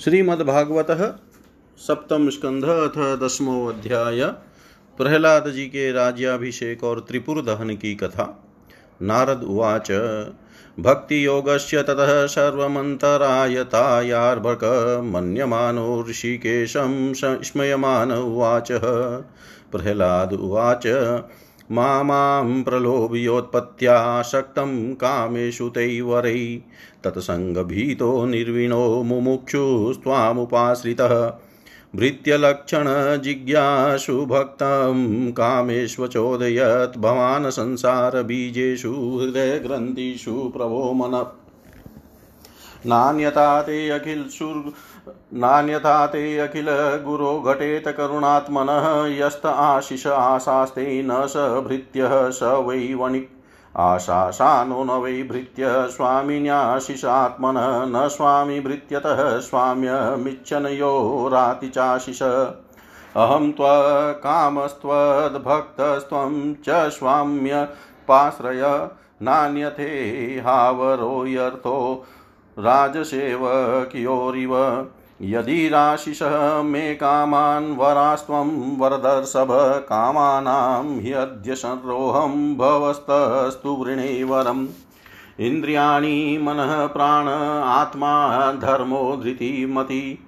श्रीमद्भागवत सप्तम स्कंध अथ दसमो अध्याय। प्रहलाद जी के राज्याभिषेक और त्रिपुर दहन की कथा। नारद उवाच, भक्तियोगस्य ततः सर्वमन्तरायतायार्भक मन्यमानो ऋषिकेशं स्मयमान उवाच। प्रहलाद उवाच, मा माँ प्रलोभयोत्पत्त्याशक्तं कामेषु तैवरै। तत्सङ्गभीतो निर्विणो मुमुक्षुस्त्वामुपाश्रितः भृत्यलक्षणजिज्ञासु भक्तं कामेष्वचोदयत् भवान् संसारबीजेषु हृदयग्रन्थिषु प्रभो मन। नान्यता ते अखिलसु नान्यथा ते अखिल गुरो घटेत करुणात्मनः, यस्त आशिष आशास्ते न स भृत्यः स वै वणिक् आशासानो न वै भृत्य स्वामिन्याशिषात्मनः न स्वामी भृत्यतः स्वाम्यमिच्छनयोराति चाशिष अहं त्वकामस्त्वद्भक्तस्त्वं च स्वाम्यपाश्रय नान्यथे हावरोऽर्थो राजसेवकयोरिव। यदि राशिषः मे कामान् वरास्त्वं वरदर्शभ कामानां ह्यद्य संरोहं भवस्तस्तु वृणे वरम् इन्द्रियाणि मनः प्राण आत्मा धर्मो धृतिमति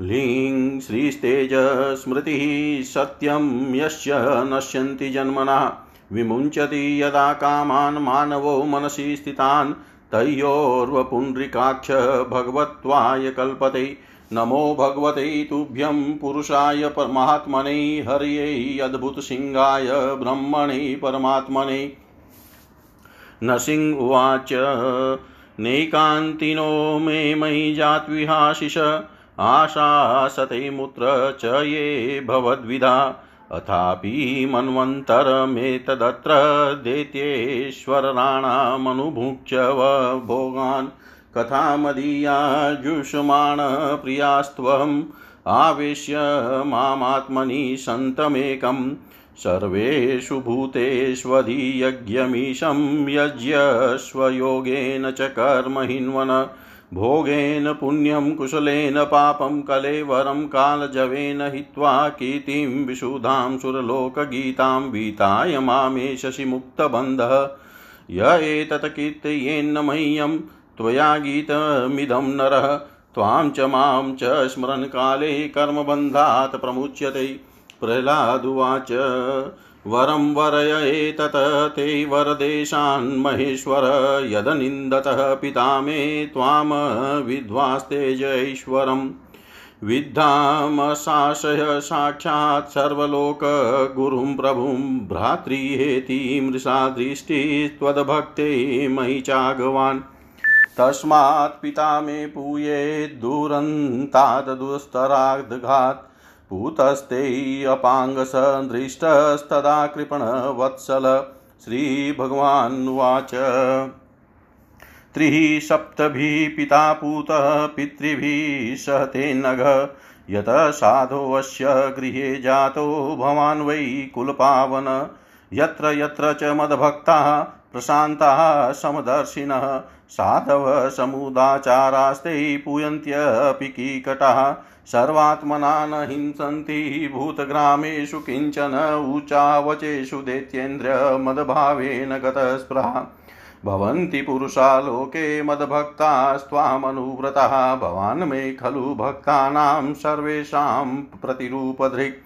लीं श्रीस्तेज स्मृतिः सत्यं यस्य नश्यन्ति जन्मना। विमुञ्चति यदा कामान् मानवो मनसि स्थितान्। तयोर्वपुण्ड्रिकाक्ष भगवत्वाय कल्पते। नमो भगवते तुभ्यं पुरुषाय परमात्मने, हर्यै अद्भुतसिंहाय ब्रह्मणे परमात्मने। नसिंह उवाच, नैकान्तिनो मे मयि जात्विहाशिष, आशासते मुत्र च ये भवद्विधा। अथापि मन्वन्तरमेतदत्र दैत्येश्वराणामनुभुक्ष्य भोगान्। कथामदीयाजुषमाण प्रियास्त्वम् आवेश्य मामात्मनि सन्तमेकं सर्वेषु भूतेष्वधियज्ञमीशं यज्ञस्वयोगेन च कर्महिन्वन, भोगेन पुण्यं, कुशलेन पापं, कलेवरं, कालजवेन हित्वा कीर्तिं विशुधां सुरलोकगीतां वीताय मामे शशिमुक्तबन्धः य एतत् मह्यं त्वया गीतमिदं नरः, त्वां च माँ च स्मरणकाले कर्मबन्धात् प्रमुच्यते। प्रह्लादुवाच वरं वरय एतत्, ते वरदेशान्महेश्वर यदनिन्दतः पिता मे त्वां विद्वास्तेजैश्वरम् विद्धामशाशय साक्षात् सर्वलोकगुरुं प्रभुं भ्रातृहेति मृषा दृष्टिस्त्वद्भक्ते मयि चागवान्। तस्मात् पिता मे पूये दुरन्ताद्दुस्तराद्घात् पूतस्ते अपाङ्गसदृष्टस्तदा कृपणवत्सल श्रीभगवानुवाच। त्रिः सप्तभिः पिता पूतः, पितृभिः सहते नघ। यत साधोऽस्य गृहे जातो भवान् वै कुलपावन। यत्र यत्र च मद्भक्ताः, प्रशान्ताः, समदर्शिनः। साधव समुदाचारास्ते पूयन्त्यपि कीकटाः। सर्वात्मना न हिंसन्ति भूतग्रामेषु किंचन ऊचावचेषु दैत्येन्द्रमदभावेन गतस्पृहा। भवन्ति पुरुषा लोके मद्भक्तास्त्वामनुव्रतः। भवान् मे खलु भक्तानां सर्वेषां प्रतिरूपधृक्।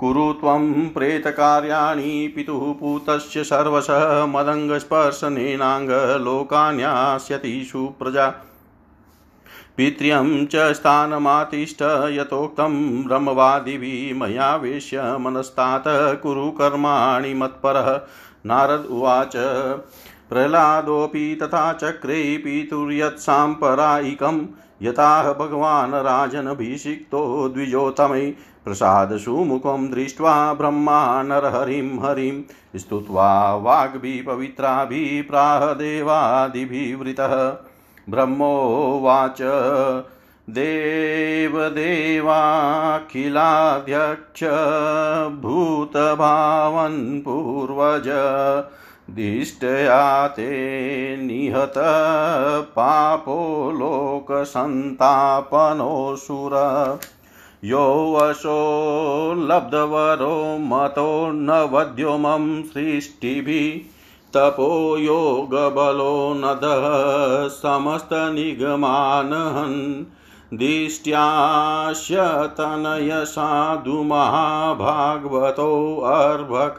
कुरु त्वं प्रेतकार्याणि पितुः पूतस्य सर्वशः मदङ्गस्पर्शनेनाङ्गलोकान्यास्यति सुप्रजा पित्र्यं च स्थानमातिष्ठ यथोक्तं ब्रह्मवादिभिः मया वेश्य मनस्तात् कुरु कर्माणि मत्परः। नारद उवाच, प्रह्लादोऽपि तथा चक्रे पितुर्यत्साम्परायिकं यथाह भगवान् राजनभिषिक्तो द्विजोतमै प्रसादसुमुखं दृष्ट्वा ब्रह्मा नरहरिं हरिं स्तुत्वा वाग्भिः पवित्राभिः प्राह देवादिभिवृतः। ब्रह्मोवाच देवदेवाखिलाध्यक्ष भूतभावन् पूर्वज। दिष्टया ते निहत पापो लोकसन्तापनोऽसुर। यो वशो लब्धवरो मतो न वद्योमं सृष्टिभिः। तपो योगबलो नदः समस्तनिगमानहन्। दिष्ट्यास्य तनयसाधुमहाभागवतोऽर्भक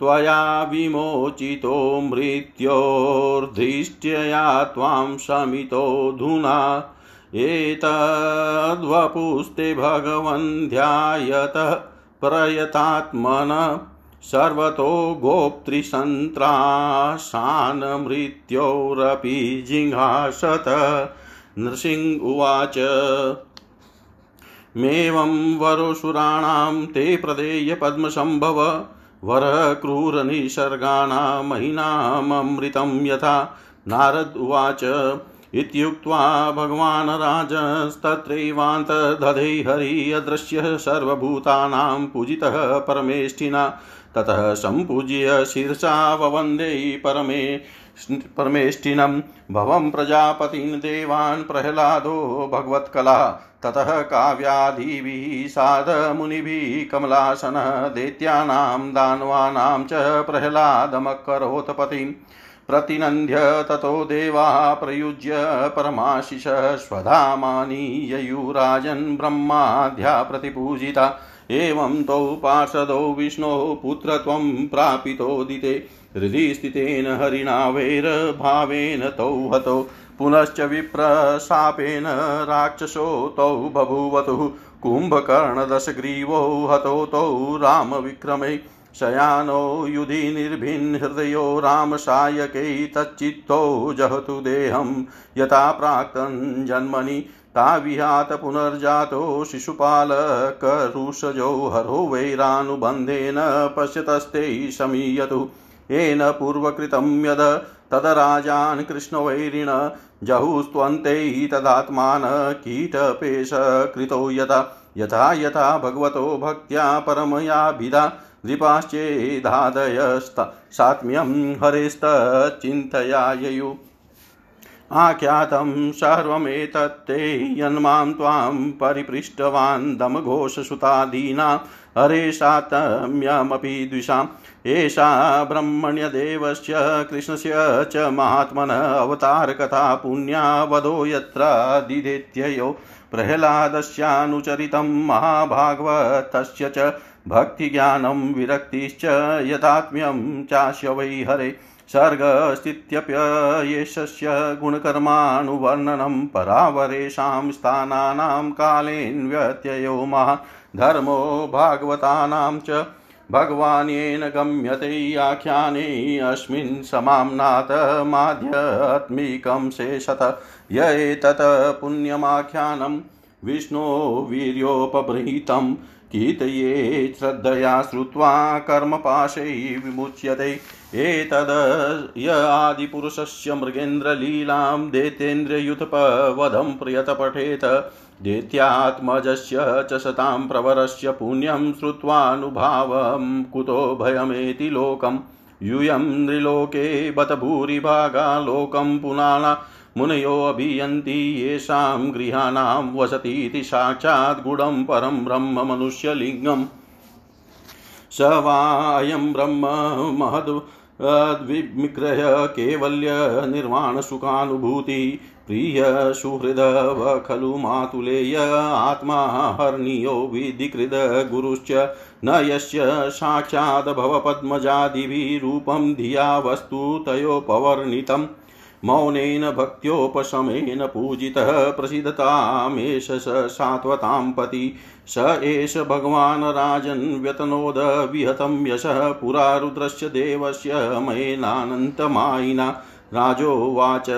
त्वया विमोचितो मृत्योर्धिष्ट्यया त्वां शमितोऽधुना एतद्वपुस्ते भगवन् ध्यायतः प्रयतात्मन सर्वतो गोप्तृसन्त्राशान्मृत्योरपि जिघासत। नृसिंह उवाच, मेवं वरोसुराणां ते प्रदेय पद्मसम्भव वरक्रूरनिसर्गाणामहिनाममृतं यथा। नारद उवाच, इत्युक्त्वा भगवान् राजस्तत्रैवान्तदधे हरियदृश्य सर्वभूतानां पूजितः परमेष्ठिना। ततः सम्पूज्य शीर्षा ववन्दे परमे परमेष्ठिनं भवं प्रजापतीन् देवान् प्रह्लादो भगवत्कला। ततः काव्यादिभिः, साधमुनिभिः, कमलासनः दैत्यानां दानवानां च प्रह्लादमकरोत् पतिम् प्रतिनन्द्य ततो देवाः प्रयुज्य परमाशिष स्वधामानि ययुराजन् ब्रह्माद्या प्रतिपूजिता। एवं तौ पार्षदौ विष्णोः पुत्रत्वं प्रापितोदिते हृदि स्थितेन हरिणा वैरभावेन तौ हतौ पुनश्च विप्रशापेन राक्षसो तौ बभूवतुः, कुम्भकर्णदशग्रीवौ हतौ तौ रामविक्रमे, शयानो युधि निर्भिन्हृदयो रामसायकै तच्चित्तौ जहतु देहं यथा प्राक्तन् जन्मनि, ताविहात पुनर्जातो शिशुपालकरुषजो हरो वैरानुबन्धेन पश्यतस्ते शमीयतु। येन पूर्वकृतं यद। तदराजान् कृष्णवैरिण जहुस्त्वन्तैः तदात्मान कीटपेश कृतो यथा यथा यथा भगवतो भक्त्या परमयाभिधा नृपाश्चेदादयस्त। सात्म्यं हरेस्तचिन्तया ययुः आख्यातं सर्वमेतत्ते यन्मां त्वां परिपृष्टवान् दमघोषसुतादीना हरे सातम्यमपि द्विषाम्। एषा ब्रह्मण्यदेवस्य, कृष्णस्य च महात्मन अवतारकथा पुण्या वधो यत्र दिदेत्ययो। प्रह्लादस्यानुचरितं महाभागवतस्य च भक्तिज्ञानं विरक्तिश्च यथात्म्यं चास्य वै हरे। सर्गस्थित्यप्ययशस्य गुणकर्मानुवर्णनं परावरेषां स्थानानां कालेऽन्व्यत्ययो धर्मो भागवतानां च भगवान्येन गम्यते आख्याने अस्मिन् समाम्नातमाध्यात्मिकं शेषत य एतत् पुण्यमाख्यानं विष्णो वीर्योपबृहीतं कीर्तये श्रद्धया श्रुत्वा कर्मपाशै विमुच्यते। एतद् य आदिपुरुषस्य मृगेन्द्रलीलां दैतेन्द्रयुतपवधं प्रियत पठेत दैत्यात्मजस्य च सतां प्रवरस्य पुण्यं श्रुत्वानुभावं। कुतो भयमेति लोकम् यूयं नृलोके बत भूरिभागा लोकं पुनाना। मुनयोऽभियन्ति येषां गृहाणां वसतीति साक्षात् गुडं परं ब्रह्म मनुष्यलिङ्गम्। स वा अयं ब्रह्म महद् द्विग्रह कैवल्य निर्वाणसुखानुभूति। प्रिय सुहृदव खलु मातुलेय आत्मा हर्नियो विधिकृद गुरुश्च न यस्य साक्षात् भवपद्मजादिभिरूपं धिया वस्तु तयोपवर्णितम् मौनेन भक्त्योपशमेन पूजितः प्रसिद्धतामेष स सात्वतां पति। स एष भगवान् राजन् व्यतनोद विहतं यशः पुरा रुद्रस्य देवस्य मयेनानन्तमायिना। राजोवाच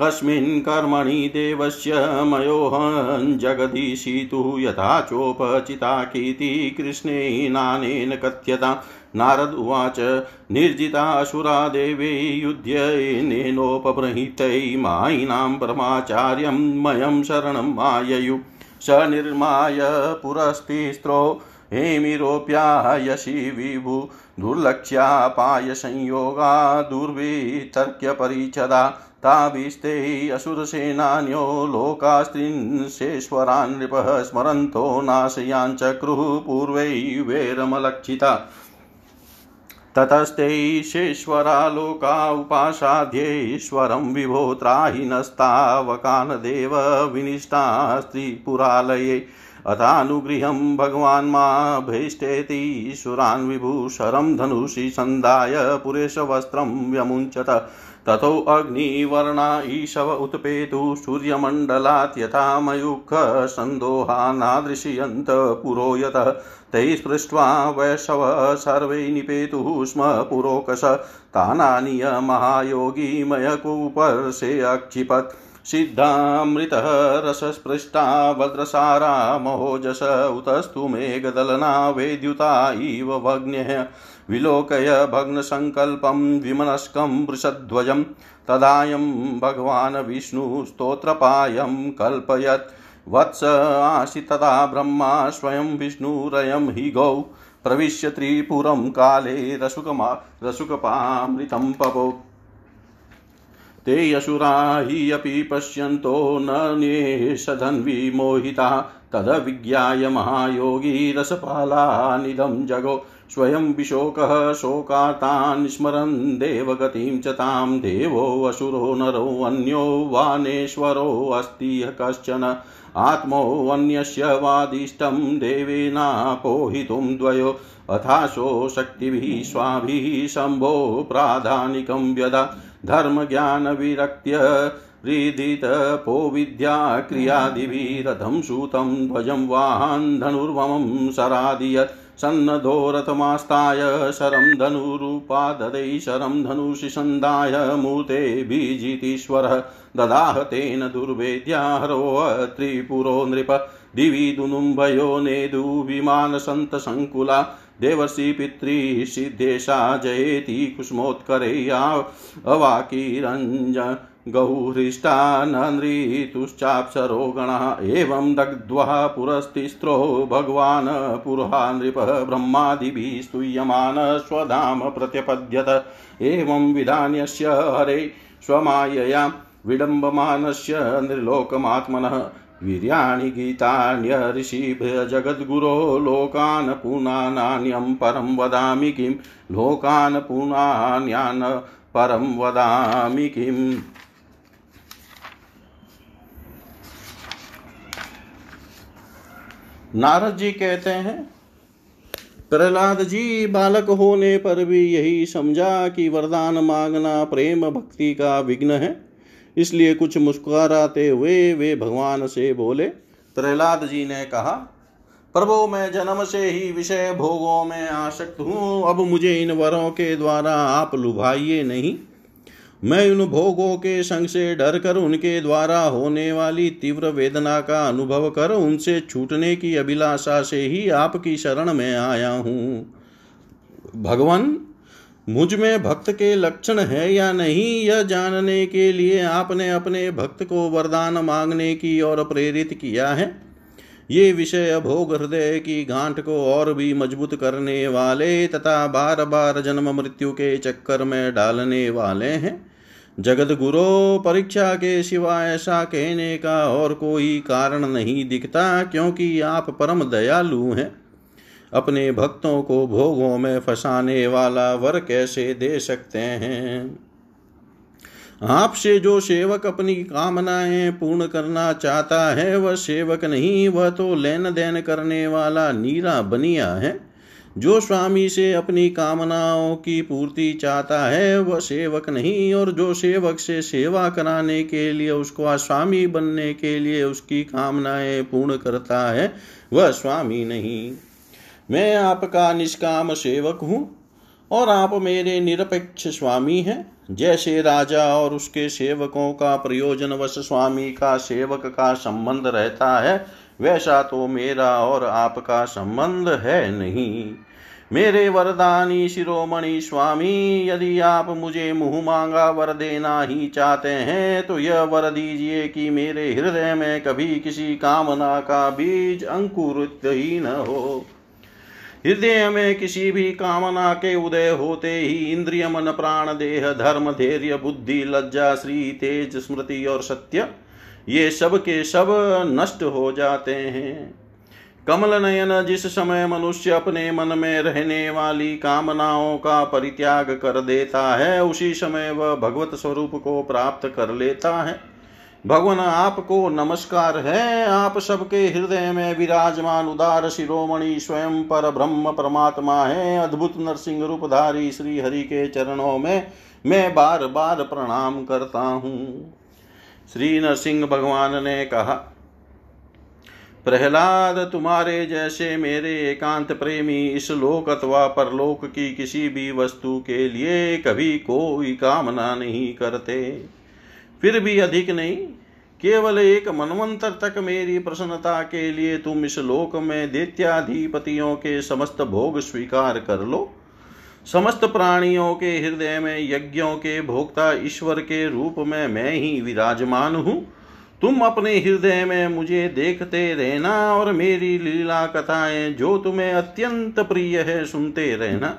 कस्मिन् कर्मणि देवस्य मयोहं जगदीशितुः यथा चोपचिताकीर्ति कृष्णेनानेन कथ्यता। नारद उवाच निर्जितासुरा देवे युध्येनेनोपबृहितै मायिनां परमाचार्यं मयं शरणं माययु। स निर्माय पुरस्तिस्त्रो हेमिरोप्यायसि विभु दुर्लक्ष्यापायसंयोगा दुर्वितर्क्यपरिच्छदा ताभिस्ते असुरसेनान्यो लोकास्त्रिंशेश्वरान् नृपः स्मरन्तो नाशयाञ्चक्रुः पूर्वैवेरमलक्षिता ततस्तेष्वेश्वरा लोका उपासाध्येश्वरं विभो त्राहिनस्तावकान् देव विनिष्टा स्त्रीपुरालये। अथानुगृहं भगवान् मा भैष्टेति सुरान् विभूषरं धनुषि सन्धाय पुरेशवस्त्रं व्यमुञ्चत। ततो अग्निवर्णा ईशव उत्पेतु सूर्यमण्डलात् यथा मयूखसन्दोहानादृशयन्त पुरो यतः तैः स्पृष्ट्वा वैशव सर्वै निपेतुः स्म पुरोकश। तानानीय महायोगी मयकूपर्षे अक्षिपत्। सिद्धामृतः रसस्पृष्टा वज्रसारा महोजस। उतस्तु मेघदलना वेद्युता इव भग्न्यः विलोकय भग्नसङ्कल्पं विमनस्कं वृषध्वजं तदायं भगवान् विष्णुस्तोत्रपायं कल्पयत्। वत्स आसि तदा ब्रह्मा स्वयं विष्णुरयं हि गौ। प्रविश्य त्रिपुरं काले रसुकमा रसुकपामृतं पपो। ते असुरा हि अपि पश्यन्तो न न्येषधन्विमोहिताः तदविज्ञाय महायोगी रसपालानिदं जगो। स्वयं विशोकः शोकातान् स्मरन् देवगतिं च तां देवोऽसुरो नरोऽन्यो वानेश्वरोऽस्ति कश्चन। आत्मोऽन्यस्य वादिष्टं देवेनापोहितुं द्वयो। अथाशो शक्तिभिः स्वाभिः शम्भो प्राधानिकं व्यदा। धर्मज्ञानविरक्त्य हृदितपो विद्या क्रियादिभिरथं सूतं ध्वजं वाहन् धनुर्वमं सरादियत् सन्नधोरथमास्ताय शरं धनुरूपाददै शरं धनुषि सन्धाय मूर्ते बीजितीश्वरः ददाह तेन दुर्वेद्याहरो त्रिपुरो नृप दिवि दुनुम्भयो नेदु विमानसन्तसङ्कुला देवर्षि पितृसिद्धेशा जयेति कुसुमोत्करैया अवाकिरञ्ज गौहृष्टा नृतुश्चाप्सरो गणः एवं दग्ध्वः पुरस्तिस्त्रो भगवान् पुरहा नृपः ब्रह्मादिभिः स्तूयमान स्वधाम प्रत्यपद्यत। एवं विधान्यस्य हरे स्वमायया विडम्बमानस्य निर्लोकमात्मनः। वीर्याणि गीतान्यऋषिभ्यजगद्गुरो लोकान् पुनानान्यं परं वदामि किं? लोकान् पुनान्यान् परं वदामि किम्? नारद जी कहते हैं, प्रहलाद जी, बालक होने पर भी यही समझा कि वरदान मांगना प्रेम भक्ति का विघ्न है। इसलिए कुछ मुस्कुराते हुए वे भगवान से बोले, प्रहलाद जी ने कहा, प्रभो, मैं जन्म से ही विषय भोगों में आसक्त हूँ। अब मुझे इन वरों के द्वारा आप लुभाइए नहीं। मैं उन भोगों के संग से डर कर उनके द्वारा होने वाली तीव्र वेदना का अनुभव कर उनसे छूटने की अभिलाषा से ही आपकी शरण में आया हूँ। भगवान, मुझमें भक्त के लक्षण है या नहीं, यह जानने के लिए आपने अपने भक्त को वरदान मांगने की ओर प्रेरित किया है। ये विषय भोग हृदय की गांठ को और भी मज़बूत करने वाले तथा बार बार जन्म मृत्यु के चक्कर में डालने वाले हैं। जगत गुरु परीक्षा के सिवा ऐसा कहने का और कोई कारण नहीं दिखता, क्योंकि आप परम दयालु हैं। अपने भक्तों को भोगों में फंसाने वाला वर कैसे दे सकते हैं? आपसे जो सेवक अपनी कामनाएँ पूर्ण करना चाहता है, वह सेवक नहीं, वह तो लेन देन करने वाला नीरा बनिया है। जो स्वामी से अपनी कामनाओं की पूर्ति चाहता है, वह सेवक नहीं, और जो सेवक से सेवा कराने के लिए उसको स्वामी बनने के लिए उसकी कामनाएँ पूर्ण करता है, वह स्वामी नहीं। मैं आपका निष्काम सेवक हूँ, और आप मेरे निरपेक्ष स्वामी हैं। जैसे राजा और उसके सेवकों का प्रयोजन वश स्वामी का सेवक का संबंध रहता है वैसा तो मेरा और आपका संबंध है नहीं। मेरे वरदानी शिरोमणि स्वामी, यदि आप मुझे मुँह मांगा वर देना ही चाहते हैं तो यह वर दीजिए कि मेरे हृदय में कभी किसी कामना का बीज अंकुरित ही न हो। हृदय में किसी भी कामना के उदय होते ही इंद्रिय मन प्राण देह धर्म धैर्य बुद्धि लज्जा श्री तेज स्मृति और सत्य ये सब के सब नष्ट हो जाते हैं। कमल नयन जिस समय मनुष्य अपने मन में रहने वाली कामनाओं का परित्याग कर देता है, उसी समय वह भगवत स्वरूप को प्राप्त कर लेता है। भगवान, आपको नमस्कार है। आप सबके हृदय में विराजमान उदार शिरोमणि स्वयं पर ब्रह्म परमात्मा है। अद्भुत नरसिंह रूपधारी श्री हरि के चरणों में मैं बार बार प्रणाम करता हूँ। श्री नरसिंह भगवान ने कहा, प्रहलाद, तुम्हारे जैसे मेरे एकांत प्रेमी इस लोक अथवा परलोक की किसी भी वस्तु के लिए कभी कोई कामना नहीं करते। फिर भी अधिक नहीं, केवल एक मनवंतर तक मेरी प्रसन्नता के लिए तुम इस लोक में दैत्याधिपतियों के समस्त भोग स्वीकार कर लो। समस्त प्राणियों के हृदय में, यज्ञों के भोक्ता ईश्वर के रूप में मैं ही विराजमान हूँ। तुम अपने हृदय में मुझे देखते रहना और मेरी लीला कथाएँ जो तुम्हें अत्यंत प्रिय है, सुनते रहना।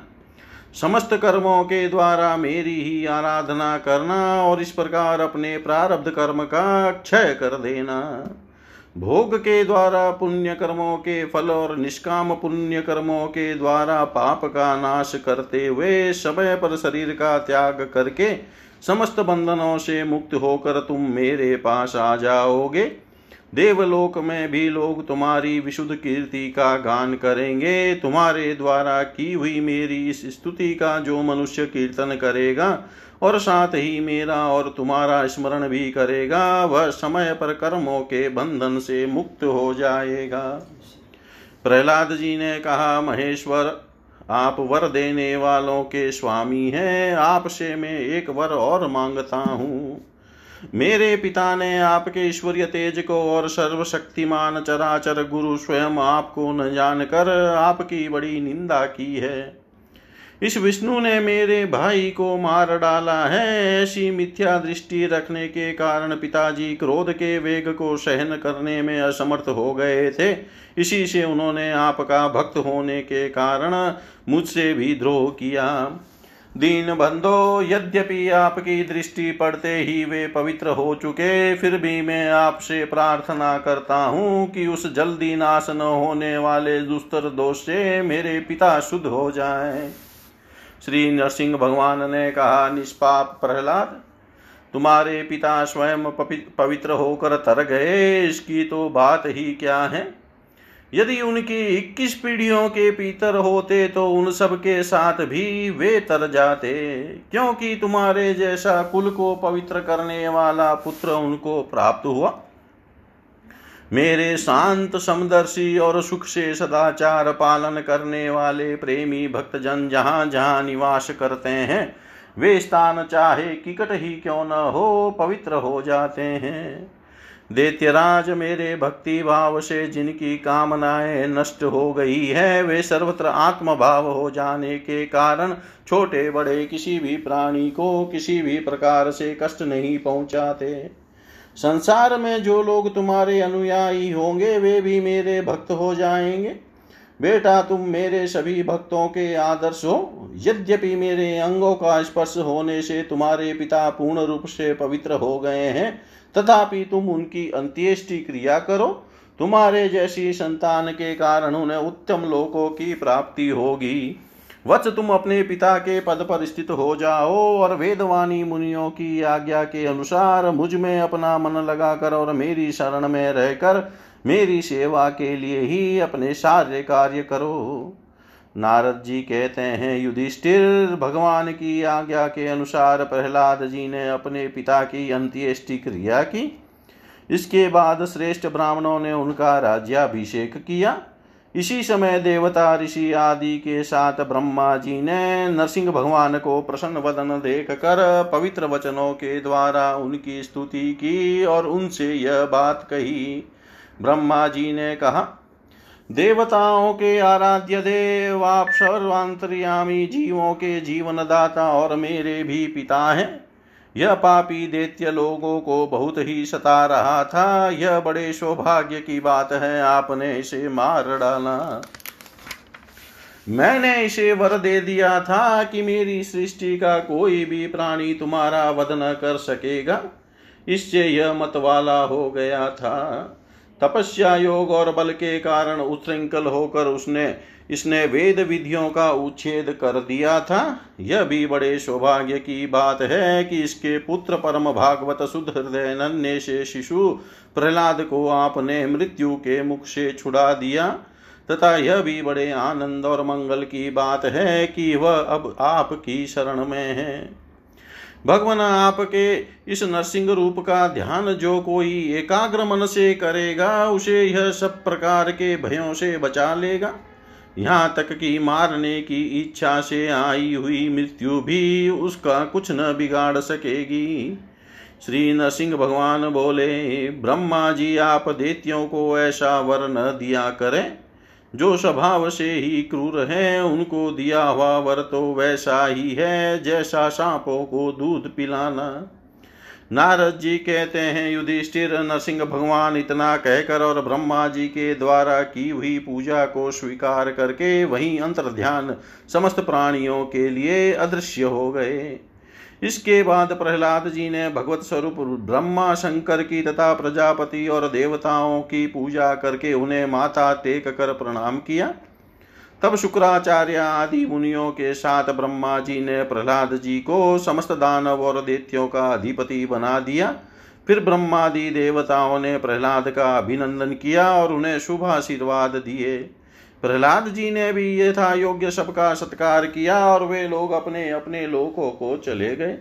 समस्त कर्मों के द्वारा मेरी ही आराधना करना और इस प्रकार अपने प्रारब्ध कर्म का क्षय कर देना। भोग के द्वारा पुण्य कर्मों के फल और निष्काम पुण्य कर्मों के द्वारा पाप का नाश करते हुए समय पर शरीर का त्याग करके समस्त बंधनों से मुक्त होकर तुम मेरे पास आ जाओगे। देवलोक में भी लोग तुम्हारी विशुद्ध कीर्ति का गान करेंगे। तुम्हारे द्वारा की हुई मेरी इस स्तुति का जो मनुष्य कीर्तन करेगा और साथ ही मेरा और तुम्हारा स्मरण भी करेगा, वह समय पर कर्मों के बंधन से मुक्त हो जाएगा। प्रहलाद जी ने कहा, महेश्वर, आप वर देने वालों के स्वामी हैं, आपसे मैं एक वर और माँगता हूँ। मेरे पिता ने आपके ईश्वरीय तेज को और सर्वशक्तिमान चराचर गुरु स्वयं आपको न जानकर आपकी बड़ी निंदा की है। इस विष्णु ने मेरे भाई को मार डाला है। ऐसी मिथ्या दृष्टि रखने के कारण पिताजी क्रोध के वेग को सहन करने में असमर्थ हो गए थे। इसी से उन्होंने आपका भक्त होने के कारण मुझसे भी द्रोह किया। दीन बंधो, यद्यपि आपकी दृष्टि पड़ते ही वे पवित्र हो चुके, फिर भी मैं आपसे प्रार्थना करता हूँ कि उस जल्दी नाश न होने वाले दुस्तर दोष से मेरे पिता शुद्ध हो जाए। श्री नरसिंह भगवान ने कहा, निष्पाप प्रहलाद, तुम्हारे पिता स्वयं पवित्र होकर तर गए। इसकी तो बात ही क्या है? यदि उनकी इक्कीस पीढ़ियों के पीतर होते तो उन सब के साथ भी वे तर जाते। क्योंकि तुम्हारे जैसा कुल को पवित्र करने वाला पुत्र उनको प्राप्त हुआ। मेरे शांत समदर्शी और सुख से सदाचार पालन करने वाले प्रेमी भक्तजन जहाँ जहाँ निवास करते हैं, वे स्थान चाहे किकट ही क्यों न हो, पवित्र हो जाते हैं। दैत्यराज मेरे भक्ति भाव से जिनकी कामनाएँ नष्ट हो गई है, वे सर्वत्र आत्म भाव हो जाने के कारण छोटे बड़े किसी भी प्राणी को किसी भी प्रकार से कष्ट नहीं पहुंचाते। संसार में जो लोग तुम्हारे अनुयायी होंगे, वे भी मेरे भक्त हो जाएँगे। बेटा, तुम मेरे सभी भक्तों के आदर्श हो। यद्यपि मेरे अंगों का स्पर्श होने से तुम्हारे पिता पूर्ण रूप से पवित्र हो गए हैं, तथापि तुम उनकी अंत्येष्टि क्रिया करो। तुम्हारे जैसी संतान के कारण उन्हें उत्तम लोकों की प्राप्ति होगी। वच तुम अपने पिता के पद पर स्थित हो जाओ और वेदवाणी मुनियों की आज्ञा के अनुसार मुझमें अपना मन लगाकर और मेरी शरण में रहकर मेरी सेवा के लिए ही अपने सारे कार्य करो। नारद जी कहते हैं, युधिष्ठिर, भगवान की आज्ञा के अनुसार प्रहलाद जी ने अपने पिता की अंत्येष्टि क्रिया की। इसके बाद श्रेष्ठ ब्राह्मणों ने उनका राज्याभिषेक किया। इसी समय देवता ऋषि आदि के साथ ब्रह्मा जी ने नरसिंह भगवान को प्रसन्न वदन देख कर पवित्र वचनों के द्वारा उनकी स्तुति की और उनसे यह बात कही। ब्रह्मा जी ने कहा, देवताओं के आराध्य देव, आप सर्वांतर्यामी जीवों के जीवन दाता और मेरे भी पिता हैं। यह पापी दैत्य लोगों को बहुत ही सता रहा था। यह बड़े सौभाग्य की बात है, आपने इसे मार डाला। मैंने इसे वर दे दिया था कि मेरी सृष्टि का कोई भी प्राणी तुम्हारा वध न कर सकेगा। इससे यह मत वाला हो गया था। तपस्या योग और बल के कारण उच्छृंखल होकर उसने इसने वेद विधियों का उच्छेद कर दिया था। यह भी बड़े सौभाग्य की बात है कि इसके पुत्र परम भागवत शुद्ध हृदय नन्हे से शिशु प्रहलाद को आपने मृत्यु के मुख से छुड़ा दिया। तथा यह भी बड़े आनंद और मंगल की बात है कि वह अब आपकी शरण में है। भगवान, आपके इस नरसिंह रूप का ध्यान जो कोई एकाग्र मन से करेगा, उसे यह सब प्रकार के भयों से बचा लेगा। यहाँ तक कि मारने की इच्छा से आई हुई मृत्यु भी उसका कुछ न बिगाड़ सकेगी। श्री नरसिंह भगवान बोले, ब्रह्मा जी, आप देतियों को ऐसा वर न दिया करें। जो स्वभाव से ही क्रूर है, उनको दिया हुआ वर तो वैसा ही है, जैसा सांपों को दूध पिलाना। नारद जी कहते हैं, युधिष्ठिर, नरसिंह भगवान इतना कहकर और ब्रह्मा जी के द्वारा की हुई पूजा को स्वीकार करके वही अंतर ध्यान समस्त प्राणियों के लिए अदृश्य हो गए। इसके बाद प्रहलाद जी ने भगवत स्वरूप ब्रह्मा शंकर की तथा प्रजापति और देवताओं की पूजा करके उन्हें माथा टेक कर प्रणाम किया। तब शुक्राचार्य आदि मुनियों के साथ ब्रह्मा जी ने प्रहलाद जी को समस्त दानव और देत्यों का अधिपति बना दिया। फिर ब्रह्मादि देवताओं ने प्रहलाद का अभिनंदन किया और उन्हें शुभ आशीर्वाद दिए। प्रहलाद जी ने भी यथा योग्य सबका सत्कार किया और वे लोग अपने अपने लोकों को चले गए।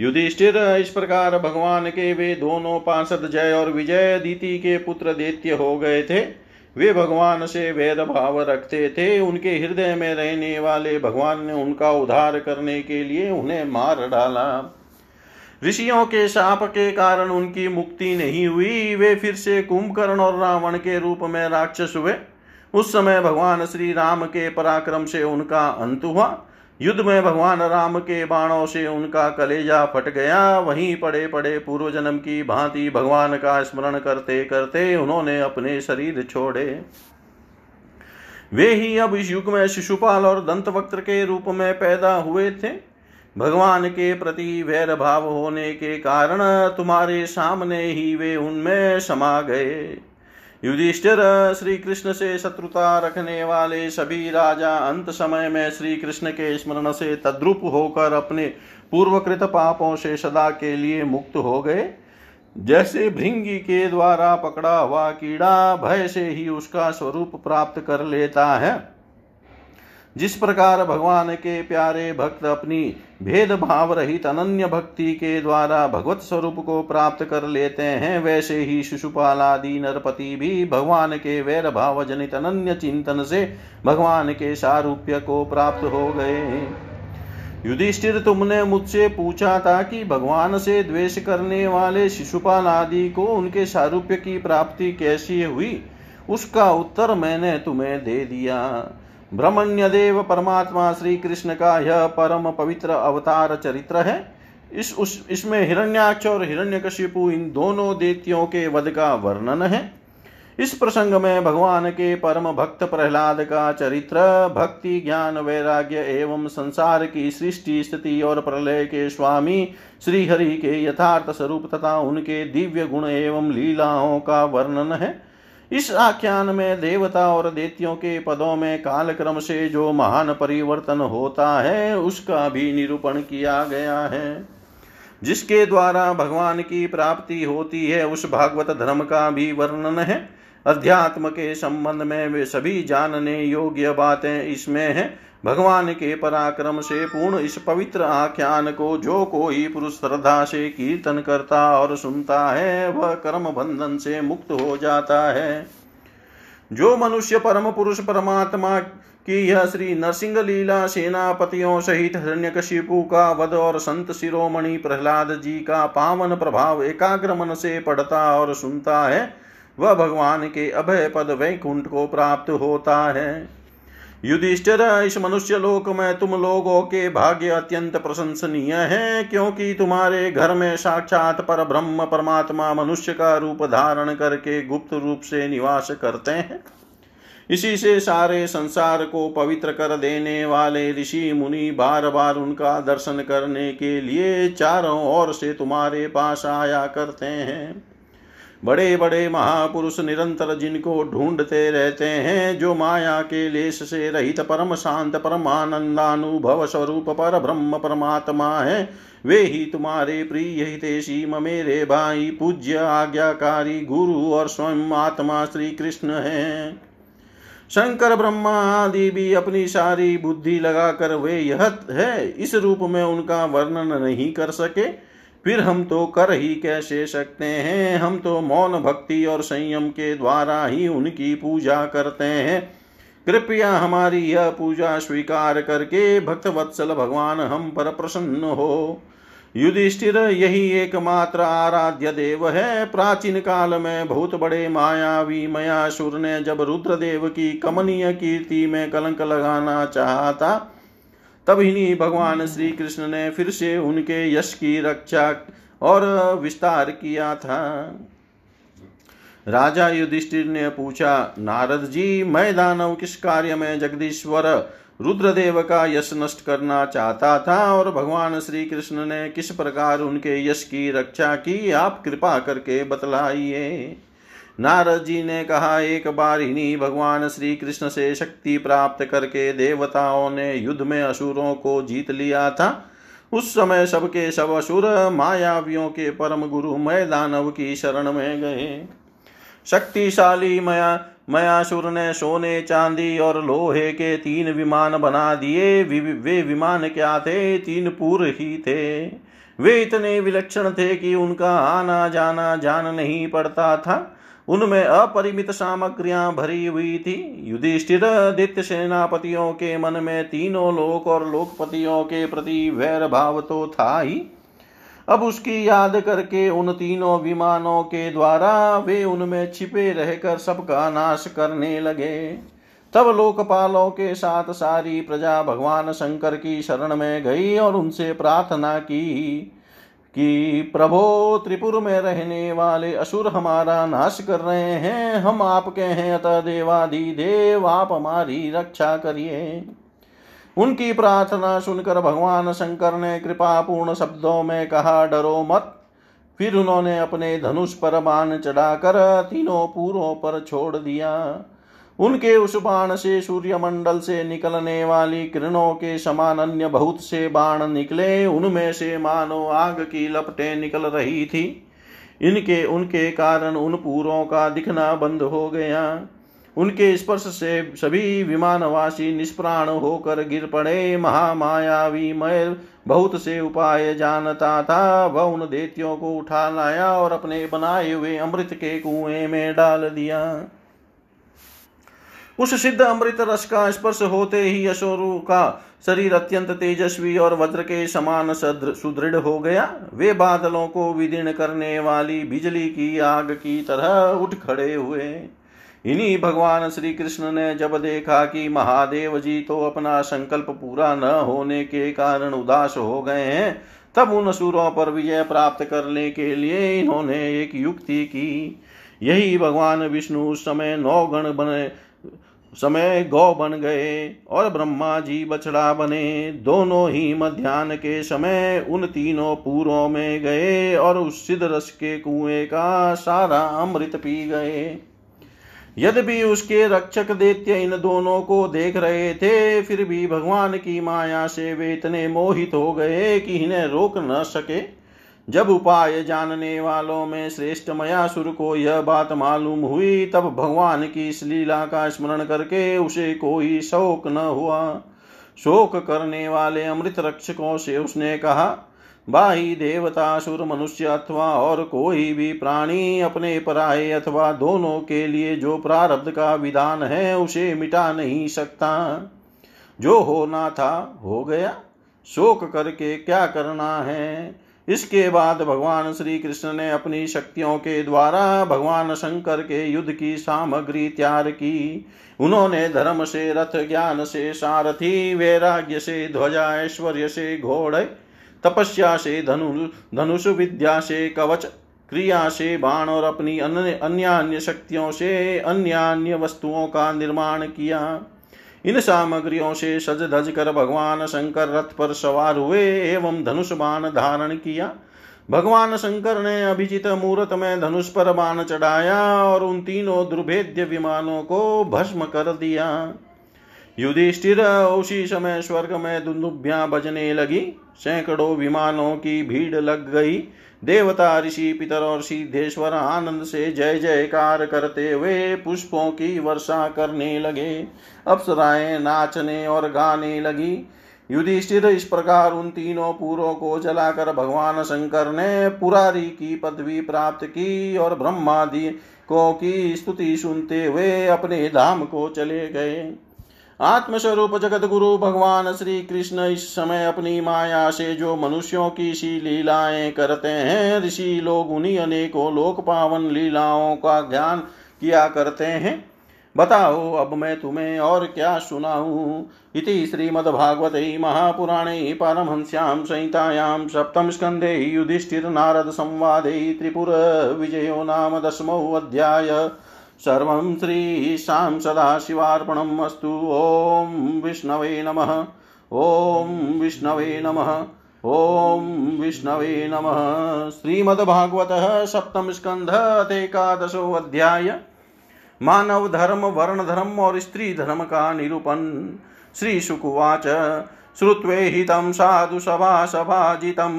युधिष्ठिर, इस प्रकार भगवान के वे दोनों पार्षद जय और विजय दीति के पुत्र दैत्य हो गए थे। वे भगवान से वेद भाव रखते थे। उनके हृदय में रहने वाले भगवान ने उनका उद्धार करने के लिए उन्हें मार डाला। ऋषियों के शाप के कारण उनकी मुक्ति नहीं हुई। वे फिर से कुंभकर्ण और रावण के रूप में राक्षस हुए। उस समय भगवान श्री राम के पराक्रम से उनका अंत हुआ। युद्ध में भगवान राम के बाणों से उनका कलेजा फट गया। वहीं पड़े पड़े पूर्व जन्म की भांति भगवान का स्मरण करते करते उन्होंने अपने शरीर छोड़े। वे ही अब इस युग में शिशुपाल और दंत वक्त्र के रूप में पैदा हुए थे। भगवान के प्रति वैर भाव होने के कारण तुम्हारे सामने ही वे उनमें समा गए। युधिष्ठिर श्री कृष्ण से शत्रुता रखने वाले सभी राजा अंत समय में श्री कृष्ण के स्मरण से तद्रुप होकर अपने पूर्वकृत पापों से सदा के लिए मुक्त हो गए। जैसे भृंगी के द्वारा पकड़ा हुआ कीड़ा, भय से ही उसका स्वरूप प्राप्त कर लेता है। जिस प्रकार भगवान के प्यारे भक्त अपनी भेदभाव रहित अनन्य भक्ति के द्वारा भगवत स्वरूप को प्राप्त कर लेते हैं, वैसे ही शिशुपाल आदि नरपति भी भगवान के वैर भाव जनित अनन्य चिंतन से भगवान के सारूप्य को प्राप्त हो गए। युधिष्ठिर, तुमने मुझसे पूछा था कि भगवान से द्वेष करने वाले शिशुपाल आदि को उनके सारूप्य की प्राप्ति कैसी हुई? उसका उत्तर मैंने तुम्हें दे दिया। ब्रह्मण्य देव परमात्मा श्री कृष्ण का यह परम पवित्र अवतार चरित्र है। इस उस, इसमें हिरण्याक्ष और हिरण्यकशिपु इन दोनों देतियों के वध का वर्णन है। इस प्रसंग में भगवान के परम भक्त प्रहलाद का चरित्र, भक्ति, ज्ञान, वैराग्य एवं संसार की सृष्टि, स्थिति और प्रलय के स्वामी श्री हरि के यथार्थ स्वरूप तथा उनके दिव्य गुण एवं लीलाओं का वर्णन है। इस आख्यान में देवता और देतियों के पदों में काल क्रम से जो महान परिवर्तन होता है, उसका भी निरूपण किया गया है। जिसके द्वारा भगवान की प्राप्ति होती है, उस भागवत धर्म का भी वर्णन है। अध्यात्म के संबंध में वे सभी जानने योग्य बातें इसमें हैं। भगवान के पराक्रम से पूर्ण इस पवित्र आख्यान को जो कोई पुरुष श्रद्धा से कीर्तन करता और सुनता है, वह कर्म बंधन से मुक्त हो जाता है। जो मनुष्य परम पुरुष परमात्मा की यह श्री नरसिंह लीला सेनापतियों सहित हिरण्यकशिपु का वध और संत शिरोमणि प्रहलाद जी का पावन प्रभाव एकाग्र मन से पढ़ता और सुनता है, वह भगवान के अभय पद वैकुंठ को प्राप्त होता है। युधिष्ठिर, इस मनुष्य लोक में तुम लोगों के भाग्य अत्यंत प्रशंसनीय है, क्योंकि तुम्हारे घर में साक्षात पर ब्रह्म परमात्मा मनुष्य का रूप धारण करके गुप्त रूप से निवास करते हैं। इसी से सारे संसार को पवित्र कर देने वाले ऋषि मुनि बार बार उनका दर्शन करने के लिए चारों ओर से तुम्हारे पास आया करते हैं। बड़े बड़े महापुरुष निरंतर जिनको ढूंढते रहते हैं, जो माया के लेश से रहित परम शांत, परम आनंदानुभव स्वरूप पर ब्रह्म परमात्मा है, वे ही तुम्हारे प्रिय हितेशी मेरे भाई पूज्य आज्ञाकारी गुरु और स्वयं आत्मा श्री कृष्ण है। शंकर, ब्रह्मा आदि भी अपनी सारी बुद्धि लगाकर वे यह है, इस रूप में उनका वर्णन नहीं कर सके। फिर हम तो कर ही कैसे सकते हैं? हम तो मौन भक्ति और संयम के द्वारा ही उनकी पूजा करते हैं। कृपया हमारी यह पूजा स्वीकार करके भक्त वत्सल भगवान हम पर प्रसन्न हो। युधिष्ठिर, यही एकमात्र आराध्य देव है। प्राचीन काल में बहुत बड़े मायावी मयासुर ने जब रुद्रदेव की कमनीय कीर्ति में कलंक लगाना चाहा था तब ही भगवान श्री कृष्ण ने फिर से उनके यश की रक्षा और विस्तार किया था। राजा युधिष्ठिर ने पूछा, नारद जी, मैं दानव किस कार्य में जगदीश्वर रुद्रदेव का यश नष्ट करना चाहता था और भगवान श्री कृष्ण ने किस प्रकार उनके यश की रक्षा की? आप कृपा करके बतलाइए। नारद जी ने कहा, एक बार इन्हीं भगवान श्री कृष्ण से शक्ति प्राप्त करके देवताओं ने युद्ध में असुरों को जीत लिया था। उस समय सबके सब असुर मायावियों के परम गुरु मय दानव की शरण में गए। शक्तिशाली मया, मयासुर ने सोने, चांदी और लोहे के तीन विमान बना दिए। वे विमान क्या थे? तीन पूर ही थे। वे इतने विलक्षण थे कि उनका आना जाना जान नहीं पड़ता था। उनमें अपरिमित सामग्रियाँ भरी हुई थी। युधिष्ठिर दित्य सेनापतियों के मन में तीनों लोक और लोकपतियों के प्रति वैर भाव तो था ही। अब उसकी याद करके उन तीनों विमानों के द्वारा वे उनमें छिपे रहकर सबका नाश करने लगे। तब लोकपालों के साथ सारी प्रजा भगवान शंकर की शरण में गई और उनसे प्रार्थना की। कि प्रभो त्रिपुर में रहने वाले असुर हमारा नाश कर रहे हैं। हम आपके हैं अतः देवादि, देव आप हमारी रक्षा करिए। उनकी प्रार्थना सुनकर भगवान शंकर ने कृपा पूर्ण शब्दों में कहा, डरो मत। फिर उन्होंने अपने धनुष पर बाण चढ़ाकर तीनों पूरों पर छोड़ दिया। उनके उस बाण से सूर्यमंडल से निकलने वाली किरणों के समान अन्य बहुत से बाण निकले, उनमें से मानो आग की लपटें निकल रही थी। इनके, उनके कारण उन पूरों का दिखना बंद हो गया। उनके स्पर्श से सभी विमानवासी निष्प्राण होकर गिर पड़े। महामायावी मय बहुत से उपाय जानता था। वह उन देतियों को उठा लाया और अपने बनाए हुए अमृत के कुएँ में डाल दिया। उस सिद्ध अमृत रस का स्पर्श होते ही अशोरु का शरीर अत्यंत तेजस्वी और वज्र के समान सुदृढ़ हो गया। वे बादलों को विदीर्ण करने वाली बिजली की आग की तरह उठ खड़े हुए। इन्हीं भगवान श्री कृष्ण ने जब देखा कि महादेव जी तो अपना संकल्प पूरा न होने के कारण उदास हो गए हैं, तब उन असुरों पर विजय प्राप्त करने के लिए इन्होंने एक युक्ति की। यही भगवान विष्णु उस समय नौ गण बने समय गौ बन गए और ब्रह्मा जी बछड़ा बने। दोनों ही मध्यान्ह के समय उन तीनों पूरों में गए और उस सिद्ध रस के कुएँ का सारा अमृत पी गए। यद्यपि उसके रक्षक दैत्य इन दोनों को देख रहे थे, फिर भी भगवान की माया से वे इतने मोहित हो गए कि इन्हें रोक न सके। जब उपाय जानने वालों में श्रेष्ठ मयासुर को यह बात मालूम हुई, तब भगवान की इस लीला का स्मरण करके उसे कोई शोक न हुआ। शोक करने वाले अमृत रक्षकों से उसने कहा बाही देवता, सुर, मनुष्य अथवा और कोई भी प्राणी अपने पराये अथवा दोनों के लिए जो प्रारब्ध का विधान है, उसे मिटा नहीं सकता। जो होना था, हो गया। शोक करके क्या करना है? इसके बाद भगवान श्री कृष्ण ने अपनी शक्तियों के द्वारा भगवान शंकर के युद्ध की सामग्री तैयार की। उन्होंने धर्म से, रथ ज्ञान से, सारथी वैराग्य से, ध्वजा ऐश्वर्य से, घोड़े, तपस्या से, धनु, धनुष विद्या से, कवच क्रिया से, बाण और अपनी अन्य अन्य शक्तियों से अन्य अन्य वस्तुओं का निर्माण किया। इन सामग्रियों से सज धज कर भगवान शंकर रथ पर सवार हुए एवं धनुष बाण धारण किया। भगवान शंकर ने अभिजित मुहूर्त में धनुष पर बाण चढ़ाया और उन तीनों दुर्भेद्य विमानों को भस्म कर दिया। युधिष्ठिर उसी समय स्वर्ग में दुन्दुभ्या बजने लगी। सैकड़ों विमानों की भीड़ लग गई। देवता ऋषि पितर और सिद्धेश्वर आनंद से जय जयकार करते हुए पुष्पों की वर्षा करने लगे। अप्सराएँ नाचने और गाने लगी। युधिष्ठिर इस प्रकार उन तीनों पूरों को जलाकर भगवान शंकर ने पुरारी की पदवी प्राप्त की और ब्रह्मादि को की स्तुति सुनते हुए अपने धाम को चले गए। आत्मस्वरूप जगत गुरु भगवान श्री कृष्ण इस समय अपनी माया से जो मनुष्यों की सी लीलाएँ करते हैं, ऋषि लोग उन्हीं अनेकों लोक पावन लीलाओं का ज्ञान किया करते हैं। बताओ, अब मैं तुम्हें और क्या सुनाऊं? इति श्रीमद्भागवते महापुराणे परमहंस्यां संहितायां सप्तमस्कन्धे युधिष्ठिरनारदसंवादे त्रिपुरविजयो नाम दशमोऽध्याय सर्वं श्रीशां सदाशिवार्पणम् अस्तु। ॐ विष्णवे नमः। ॐ विष्णवे नमः। ॐ विष्णवे नमः। श्रीमद्भागवतः सप्तमस्कन्ध एकादशोऽध्याय मानव धर्म, वर्ण धर्म और स्त्री धर्म का निरूपण। श्री शुकुवाच श्रुत्वे हितं साधु सभा सभाजितं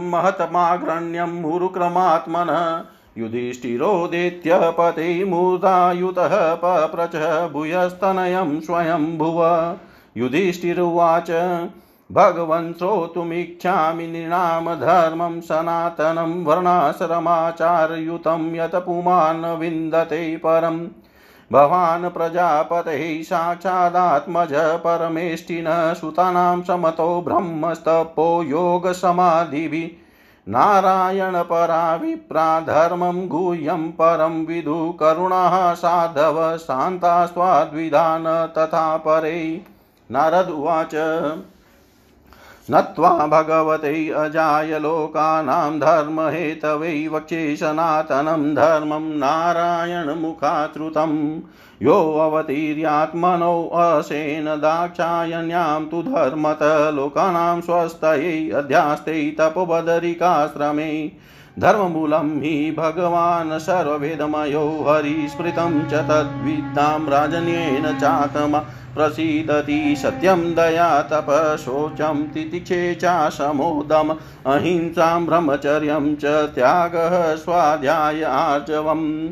मुरुक्रमात्मन युधिष्ठिरोदेत्य पते मूर्धायुतः पप्रच भूयस्तनयं स्वयं भुव युधिष्ठिरुवाच, भगवन् श्रोतुमिच्छामि नृणाम धर्मं सनातनं वर्णाश्रमाचारयुतं यत् पुमान् विन्दते परम्। भवान् प्रजापतेः साक्षादात्मज परमेष्टिनः सुतानां समतो ब्रह्मस्तपो योगसमाधिभिः नारायणपरा विप्रा धर्मं गुह्यं परं विदु साधव शान्तास्त्वाद्विधान तथा परे। नारद उवाच। नत्वा भगवते अजाय लोकानां धर्महेतवै वक्षे सनातनं धर्मं नारायणमुखाश्रुतं। योऽवतीर्यात्मनो असेन दाक्षायण्यां तु धर्मत, लोकानां स्वस्तये अध्यास्ते तपोबदरिकाश्रमे। धर्ममूलं हि भगवान् सर्ववेदमयो हरिस्मृतं च तद्विद्यां राजन्येन चात्मा प्रसीदति सत्यं दया तप शोचं तितिक्षे चाशमोदम् अहिंसां ब्रह्मचर्यं च त्यागः स्वाध्याय आर्जवम्।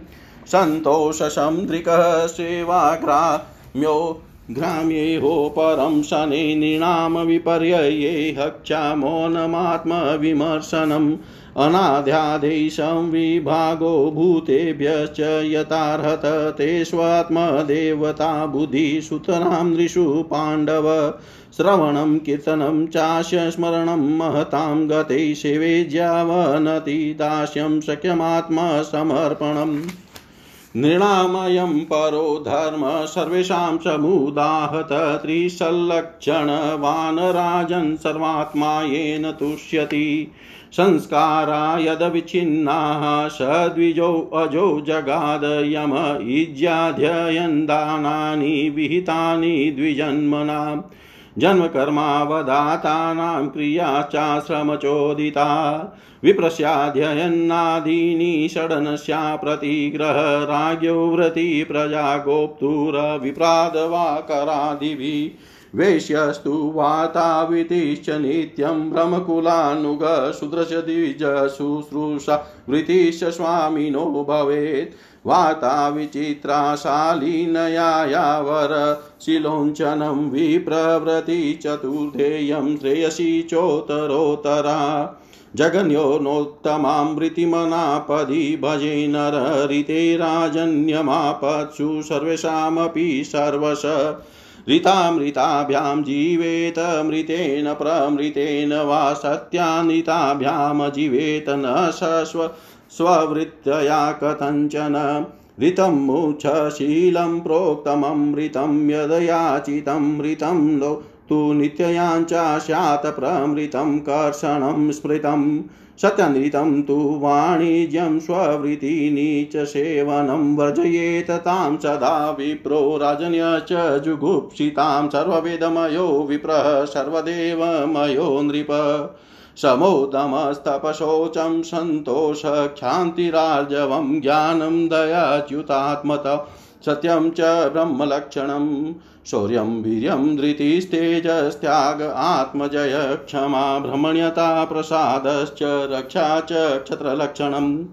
सन्तोषसंदृकः सेवाग्राम्यो ग्राम्येहो परं शने नृणाम विपर्यये हक्षामौनमात्मविमर्शनम् अनाध्यादेशं विभागो भूतेभ्यश्च यथार्हत तेष्वात्मदेवता बुद्धिसुतरां नृषु पाण्डव। श्रवणं, कीर्तनं चास्य स्मरणं महतां गते सेवेज्यावनति दास्यं शक्यमात्मसमर्पणम्। नृणामयं परो धर्म सर्वेषां समुदाहत त्रिसल्लक्षणवानराजन् सर्वात्मा येन तुष्यति। संस्कारा यदविच्छिन्नाः सद्विजो अजो जगाद यम इज्याध्ययन् दानानि विहितानि द्विजन्मनाम्। जन्मकर्मावदातानां क्रियाश्चाश्रमचोदिता विप्रस्याध्ययन्नादीनि षडनस्या प्रतिग्रह राज्ञो व्रती प्रजा गोप्तुरविप्रादवा करादिभिः वेश्यस्तु वातावितिश्च नित्यं ब्रह्मकुलानुग शूद्रशद्विजशुश्रूषा वृत्तिश्च स्वामिनो भवेत्। वाताविचित्राशालीनयायावर शिलोञ्चनं विप्रव्रति चतुर्धेयं श्रेयसी चोत्तरोत्तरा जगन्यो नोत्तमामृतिमनापदि भजे नररिते राजन्यमापत्सु सर्वेषामपि सर्वश। ऋतामृताभ्यां जीवेत मृतेन प्रमृतेन वा सत्यानृताभ्यां जीवेत न सस्व स्ववृत्तया कथञ्चन। ऋतं मुच्छशीलं प्रोक्तममृतं यदयाचितं, ऋतं तु नित्ययाञ्चा स्यात् प्रमृतं कर्षणं स्मृतम् सत्यनृतं तु वाणिज्यं स्ववृत्तिनी च सेवनं, वर्जयेत तां सदा विप्रो राजन्य च जुगुप्सितां, सर्ववेदमयो विप्रः, सर्वदेवमयो नृप। समोदमस्तपशोचं सन्तोषक्षान्तिरार्जवं ज्ञानं दयाच्युतात्मत, सत्यं च ब्रह्मलक्षणं, शौर्यं वीर्यं धृतिस्तेजस्त्याग आत्मजय क्षमा भ्रमण्यता प्रसादश्च, रक्षा च क्षत्रलक्षणम्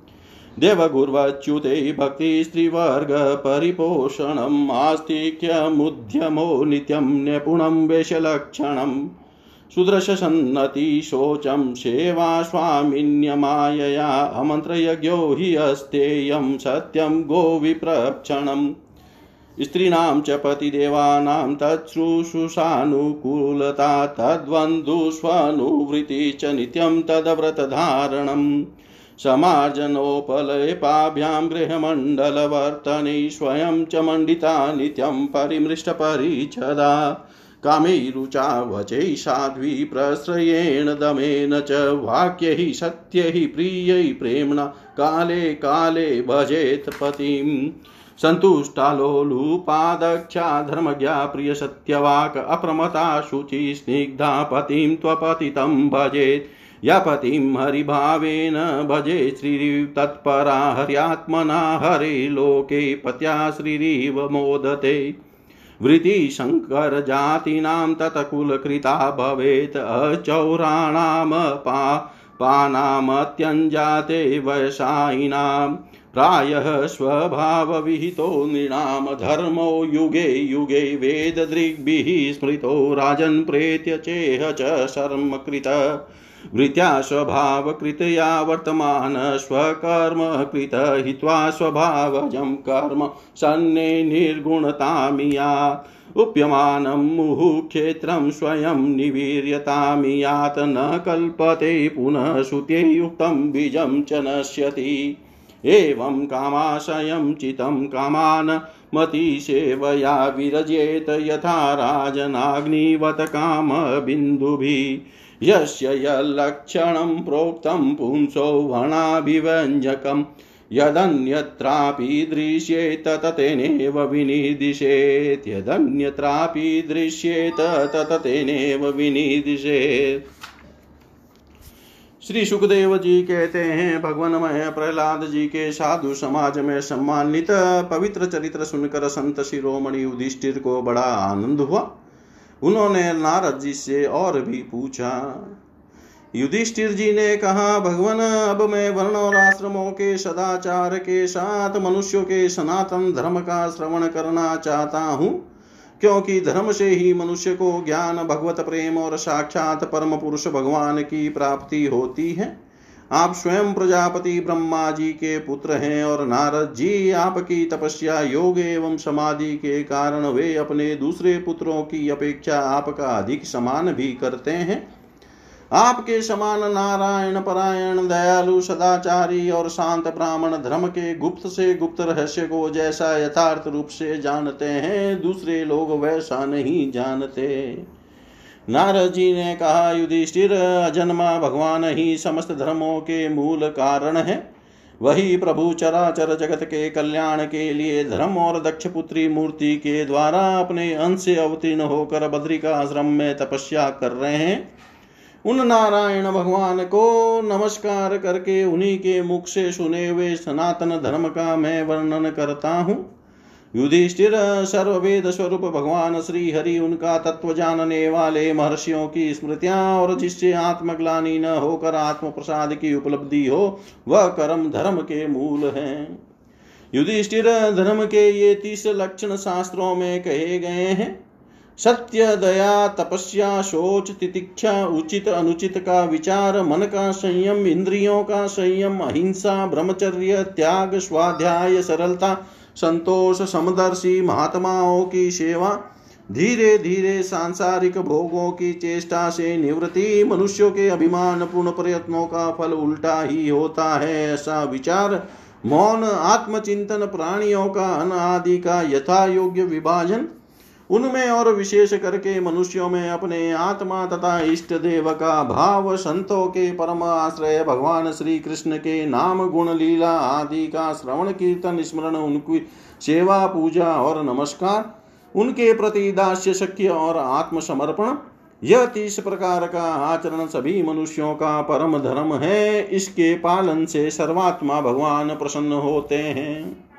देवगुर्वच्युते भक्तिस्त्रिवर्गपरिपोषणम् आस्तिक्यमुद्यमो नित्यं निपुणं वेशलक्षणम्। सुदृशसन्नति शोचं सेवा स्वामिन्यमायया, अमन्त्रयज्ञो हि अस्तेयं सत्यं गोविप्रक्षणम् स्त्रीणां च पतिदेवानां तच्छ्रूषुषानुकूलता तद्वन्द्वुष्वनुवृत्ति च नित्यं तद्व्रतधारणम्। समार्जनोपलेपाभ्यां गृहमण्डलवर्तने स्वयं च मण्डिता, नित्यं परिमृष्टपरिच्छदा कामैरुचा वचै साध्वी प्रश्रयेण दमेन च वाक्यैः सत्यैः प्रियै प्रेम्णा काले काले भजेत् पतिम्। सन्तुष्टालोलुपादक्षा धर्मज्ञा प्रियसत्यवाक् अप्रमता शुचि स्निग्धा पतिं त्वपतितं भजेत्। या पतिं हरिभावेन भजे श्रीतत्परा हर्यात्मना हरे लोके पत्या श्रीरिव मोदते। वृत्तिशङ्करजातीनां तत्कुलकृता भवेत् अचौराणां पानामत्यञ्जाते वयसायिनां प्रायः स्वभावविहितो नृणां धर्मो युगे युगे वेददृग्भिः स्मृतो राजन् प्रेत्य चेह च शर्मकृत। वृत्या स्वभावकृतया वर्तमान स्वकर्मकृत हित्वा स्वभावजं कर्म, सन्ने निर्गुणतामिया उप्यमानं मुहुक्षेत्रं स्वयं निवीर्यतामियात् न कल्पते पुनः श्रुते युक्तं बीजं च नश्यति। एवं कामाशयं चितं कामान्, मतिसेवया विरजेत यथा राजनाग्निवत कामबिन्दुभिः। यस्य यल्लक्षणं प्रोक्तं पुंसो वणाभिव्यञ्जकम् यदन्यत्रापि दृश्येत ततेनेव विनिर्दिशेत् यदन्यत्रापि दृश्येत ततेनेव विनिर्दिशेत् श्री सुखदेव जी कहते हैं, भगवान मय प्रहलाद जी के साधु समाज में सम्मानित पवित्र चरित्र सुनकर संत शिरोमणि युधिष्ठिर को बड़ा आनंद हुआ। उन्होंने नारद जी से और भी पूछा, युधिष्ठिर जी ने कहा, भगवान, अब मैं वर्ण और आश्रमों के सदाचार के साथ मनुष्यों के सनातन धर्म का श्रवण करना चाहता हूँ, क्योंकि धर्म से ही मनुष्य को ज्ञान, भगवत प्रेम और साक्षात परम पुरुष भगवान की प्राप्ति होती है। आप स्वयं प्रजापति ब्रह्मा जी के पुत्र हैं और नारद जी आपकी तपस्या, योग एवं समाधि के कारण वे अपने दूसरे पुत्रों की अपेक्षा आपका अधिक समान भी करते हैं। आपके समान नारायण परायण, दयालु, सदाचारी और शांत ब्राह्मण धर्म के गुप्त से गुप्त रहस्य को जैसा यथार्थ रूप से जानते हैं, दूसरे लोग वैसा नहीं जानते। नारद जी ने कहा, युधिष्ठिर अजन्मा भगवान ही समस्त धर्मों के मूल कारण है। वही प्रभु चराचर जगत के कल्याण के लिए धर्म और दक्ष पुत्री मूर्ति के द्वारा अपने अंश से अवतीर्ण होकर बद्रिका आश्रम में तपस्या कर रहे हैं। उन नारायण भगवान को नमस्कार करके उन्हीं के मुख से सुने हुए सनातन धर्म का मैं वर्णन करता हूँ। युधिष्ठिर सर्ववेद स्वरूप भगवान श्री हरि उनका तत्व जानने वाले महर्षियों की स्मृतियाँ और जिससे आत्मग्लानी न होकर आत्म प्रसाद की उपलब्धि हो, वह कर्म धर्म के मूल है। युधिष्ठिर, धर्म के ये तीस लक्षण शास्त्रों में कहे गए हैं। सत्य, दया, तपस्या, शोच, तितिक्षा, उचित, अनुचित का विचार, मन का संयम, इंद्रियों का संयम, अहिंसा, ब्रह्मचर्य, त्याग, स्वाध्याय, सरलता संतोष समदर्शी महात्माओं की सेवा, धीरे धीरे सांसारिक भोगों की चेष्टा से निवृत्ति, मनुष्यों के अभिमान पूर्ण प्रयत्नों का फल उल्टा ही होता है, ऐसा विचार मौन, आत्मचिंतन, प्राणियों का अन आदि का यथा योग्य विभाजन उनमें और विशेष करके मनुष्यों में अपने आत्मा तथा इष्ट देव का भाव संतों के परम आश्रय भगवान श्री कृष्ण के नाम गुण लीला आदि का श्रवण, कीर्तन, स्मरण, उनकी सेवा, पूजा और नमस्कार, उनके प्रति दास्य शक्य और आत्मसमर्पण, यह तीस प्रकार का आचरण सभी मनुष्यों का परम धर्म है। इसके पालन से सर्वात्मा भगवान प्रसन्न होते हैं।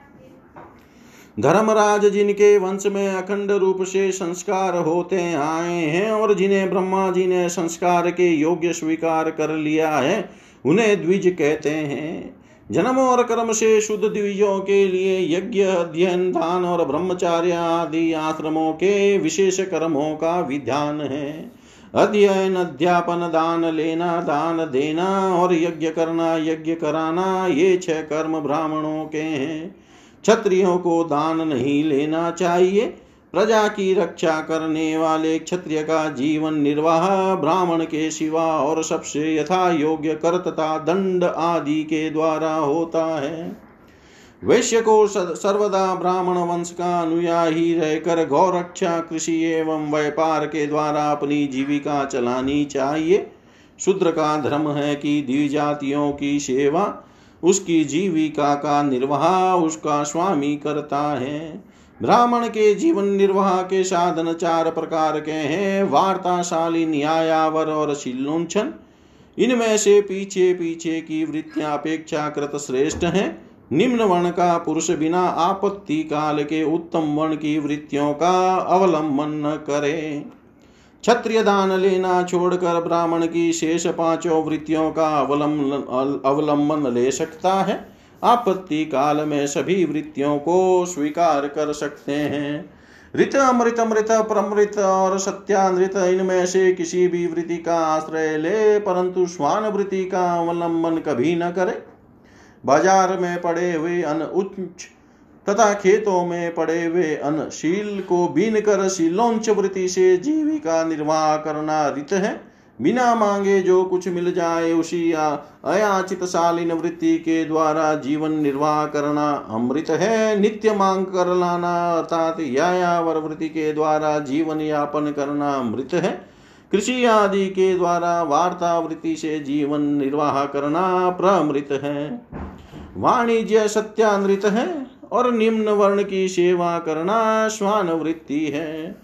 धर्मराज जिनके वंश में अखंड रूप से संस्कार होते आए हैं और जिन्हें ब्रह्मा जी ने संस्कार के योग्य स्वीकार कर लिया है, उन्हें द्विज कहते हैं। जन्म और कर्म से शुद्ध द्विजों के लिए यज्ञ, अध्ययन, दान और ब्रह्मचार्य आदि आश्रमों के विशेष कर्मों का विधान है। अध्ययन, अध्यापन, दान लेना, दान देना और यज्ञ करना, यज्ञ कराना, ये छह कर्म ब्राह्मणों के हैं। क्षत्रियों को दान नहीं लेना चाहिए। प्रजा की रक्षा करने वाले क्षत्रिय का जीवन निर्वाह, ब्राह्मण के सिवा और सबसे यथा योग्य कर तथा दंड आदि के द्वारा होता है। वैश्य को सर्वदा ब्राह्मण वंश का अनुयायी रहकर गौरक्षा, कृषि एवं व्यापार के द्वारा अपनी जीविका चलानी चाहिए। शूद्र का धर्म है कि द्विजातियों की सेवा उसकी जीविका का निर्वाह उसका स्वामी करता है। ब्राह्मण के जीवन निर्वाह के साधन चार प्रकार के हैं, वार्ताशाली, न्यायावर और शिलोचन। इनमें से पीछे पीछे की वृत्तियाँ अपेक्षाकृत श्रेष्ठ हैं। निम्न वर्ण का पुरुष बिना आपत्ति काल के उत्तम वर्ण की वृत्तियों का अवलंबन न करे। क्षत्रिय दान लेना छोड़कर ब्राह्मण की शेष पाँचों वृत्तियों का अवलंबन ले सकता है। आपत्ति काल में सभी वृत्तियों को स्वीकार कर सकते हैं। ऋत अमृत अमृत प्रमृत और सत्यानृत, इनमें से किसी भी वृत्ति का आश्रय ले, परंतु स्वान वृत्ति का अवलंबन कभी न करे। बाज़ार में पड़े हुए अन उच्च तथा खेतों में पड़े हुए अन शील को बीन कर शीलोंच वृत्ति से जीविका निर्वाह करना रित है। बिना मांगे जो कुछ मिल जाए उसी अयाचित शालीन वृत्ति के द्वारा जीवन निर्वाह करना अमृत है। नित्य मांग कर लाना अर्थात यायावर वृत्ति के द्वारा जीवन यापन करना अमृत है। कृषि आदि के द्वारा वार्ता वृत्ति से जीवन निर्वाह करना प्रमृत है। वाणिज्य सत्यानृत है। और निम्न वर्ण की सेवा करना श्वान वृत्ति है।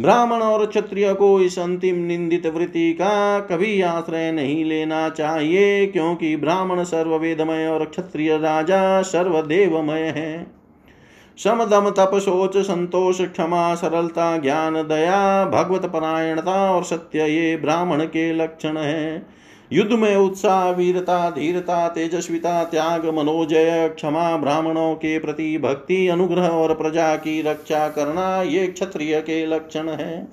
ब्राह्मण और क्षत्रिय को इस अंतिम निंदित वृत्ति का कभी आश्रय नहीं लेना चाहिए, क्योंकि ब्राह्मण सर्ववेदमय और क्षत्रिय राजा सर्वदेवमय है। समदम तप सोच संतोष, क्षमा, सरलता, ज्ञान, दया, भगवत परायणता और सत्य ये ब्राह्मण के लक्षण हैं। युद्ध में उत्साह वीरता, धीरता, तेजस्विता, त्याग, मनोजय, क्षमा, ब्राह्मणों के प्रति भक्ति, अनुग्रह और प्रजा की रक्षा करना ये क्षत्रिय के लक्षण है।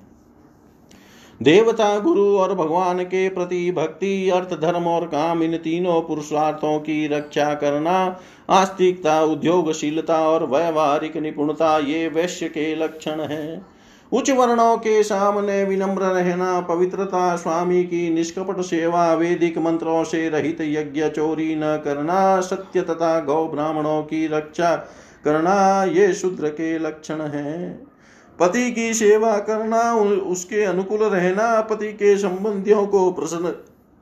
देवता, गुरु और भगवान के प्रति भक्ति, अर्थ, धर्म और काम, इन तीनों पुरुषार्थों की रक्षा करना, आस्तिकता, उद्योगशीलता और व्यवहारिक निपुणता ये वैश्य के लक्षण है। उच्च वर्णों के सामने विनम्र रहना, पवित्रता स्वामी की निष्कपट सेवा, वैदिक मंत्रों से रहित यज्ञ चोरी न करना, सत्य तथा गौ ब्राह्मणों की रक्षा करना, ये शूद्र के लक्षण है। पति की सेवा करना उसके अनुकूल रहना, पति के संबंधियों को प्रसन्न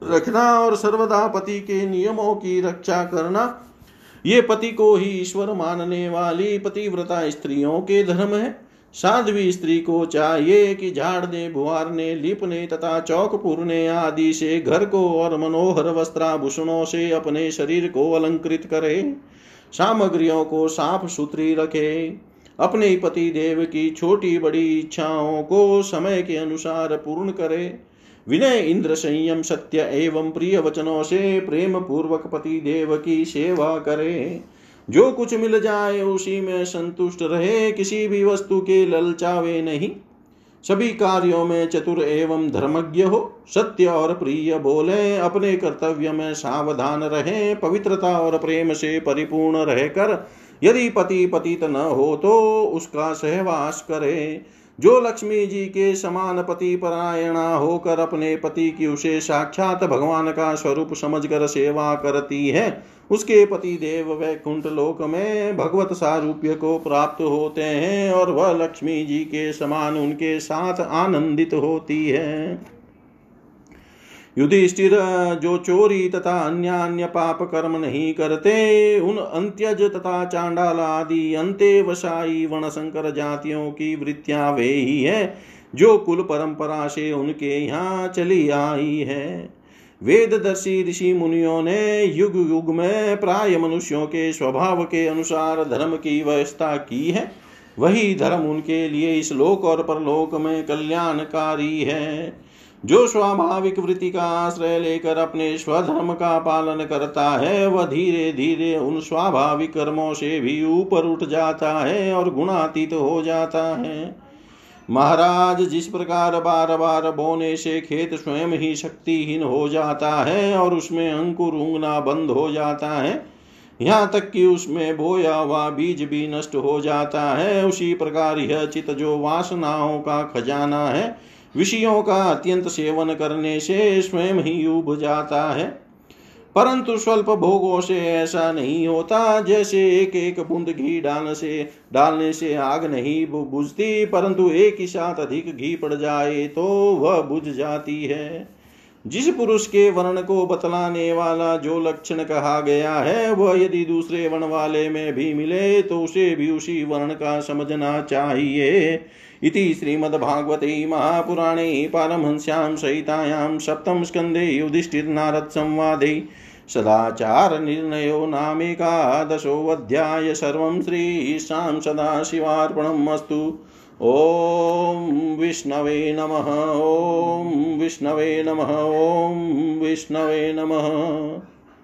रखना और सर्वदा पति के नियमों की रक्षा करना, ये पति को ही ईश्वर मानने वाली पतिव्रता स्त्रियों के धर्म है। साध्वी स्त्री को चाहिए कि झाड़ने, बुहारने, लिपने तथा चौक पूरने आदि से घर को और मनोहर वस्त्राभूषणों से अपने शरीर को अलंकृत करे। सामग्रियों को साफ़ सुथरी रखे। अपने पति देव की छोटी बड़ी इच्छाओं को समय के अनुसार पूर्ण करे। विनय इंद्र संयम, सत्य एवं प्रिय वचनों से प्रेम पूर्वक पति देव की सेवा करे। जो कुछ मिल जाए उसी में संतुष्ट रहे, किसी भी वस्तु के ललचावे नहीं। सभी कार्यों में चतुर एवं धर्मज्ञ हो, सत्य और प्रिय बोले, अपने कर्तव्य में सावधान रहे, पवित्रता और प्रेम से परिपूर्ण रहकर, यदि पति पतित न हो तो उसका सहवास करे। जो लक्ष्मी जी के समान पति परायणा होकर अपने पति की उसे साक्षात भगवान का स्वरूप समझकर सेवा करती है उसके पति देव वैकुंठ लोक में भगवत सारूप्य को प्राप्त होते हैं और वह लक्ष्मी जी के समान उनके साथ आनंदित होती है। युधिष्ठिर, जो चोरी तथा अन्य अन्य पाप कर्म नहीं करते, उन अंत्यज तथा चांडाल आदि अंत्य वसाई वर्ण शंकर जातियों की वृत्तियाँ वे ही है, जो कुल परंपरा से उनके यहाँ चली आई है। वेददर्शी ऋषि मुनियों ने युग युग में प्राय मनुष्यों के स्वभाव के अनुसार धर्म की व्यवस्था की है। वही धर्म उनके लिए इस लोक और परलोक में कल्याणकारी है। जो स्वाभाविक वृत्ति का आश्रय लेकर अपने स्वधर्म का पालन करता है, वह धीरे धीरे उन स्वाभाविक कर्मों से भी ऊपर उठ जाता है और गुणातीत हो जाता है। महाराज, जिस प्रकार बार बार बोने से खेत स्वयं ही शक्तिहीन हो जाता है और उसमें अंकुर उंगना बंद हो जाता है, यहाँ तक कि उसमें बोया हुआ बीज भी नष्ट हो जाता है, उसी प्रकार यह चित जो वासनाओं का खजाना है, विषयों का अत्यंत सेवन करने से स्वयं ही उब जाता है। परंतु स्वल्प भोगों से ऐसा नहीं होता, जैसे एक एक बूंद घी डालने से डालने से आग नहीं बुझती, परंतु एक ही साथ अधिक घी पड़ जाए तो वह बुझ जाती है। जिस पुरुष के वर्ण को बतलाने वाला जो लक्षण कहा गया है, वह यदि दूसरे वर्ण वाले में भी मिले तो उसे भी उसी वर्ण का समझना चाहिए। इति श्रीमद्भागवते महापुराणे पारमहंस्यां सहितायां सप्तम स्कन्धे युधिष्ठिर्नारदसंवादे सदाचारनिर्णयो नामेकादशोऽध्याय सर्वं श्रीशां सदाशिवार्पणम् अस्तु ॐ विष्णवे नमः, ॐ विष्णवे नमः, ॐ विष्णवे नमः।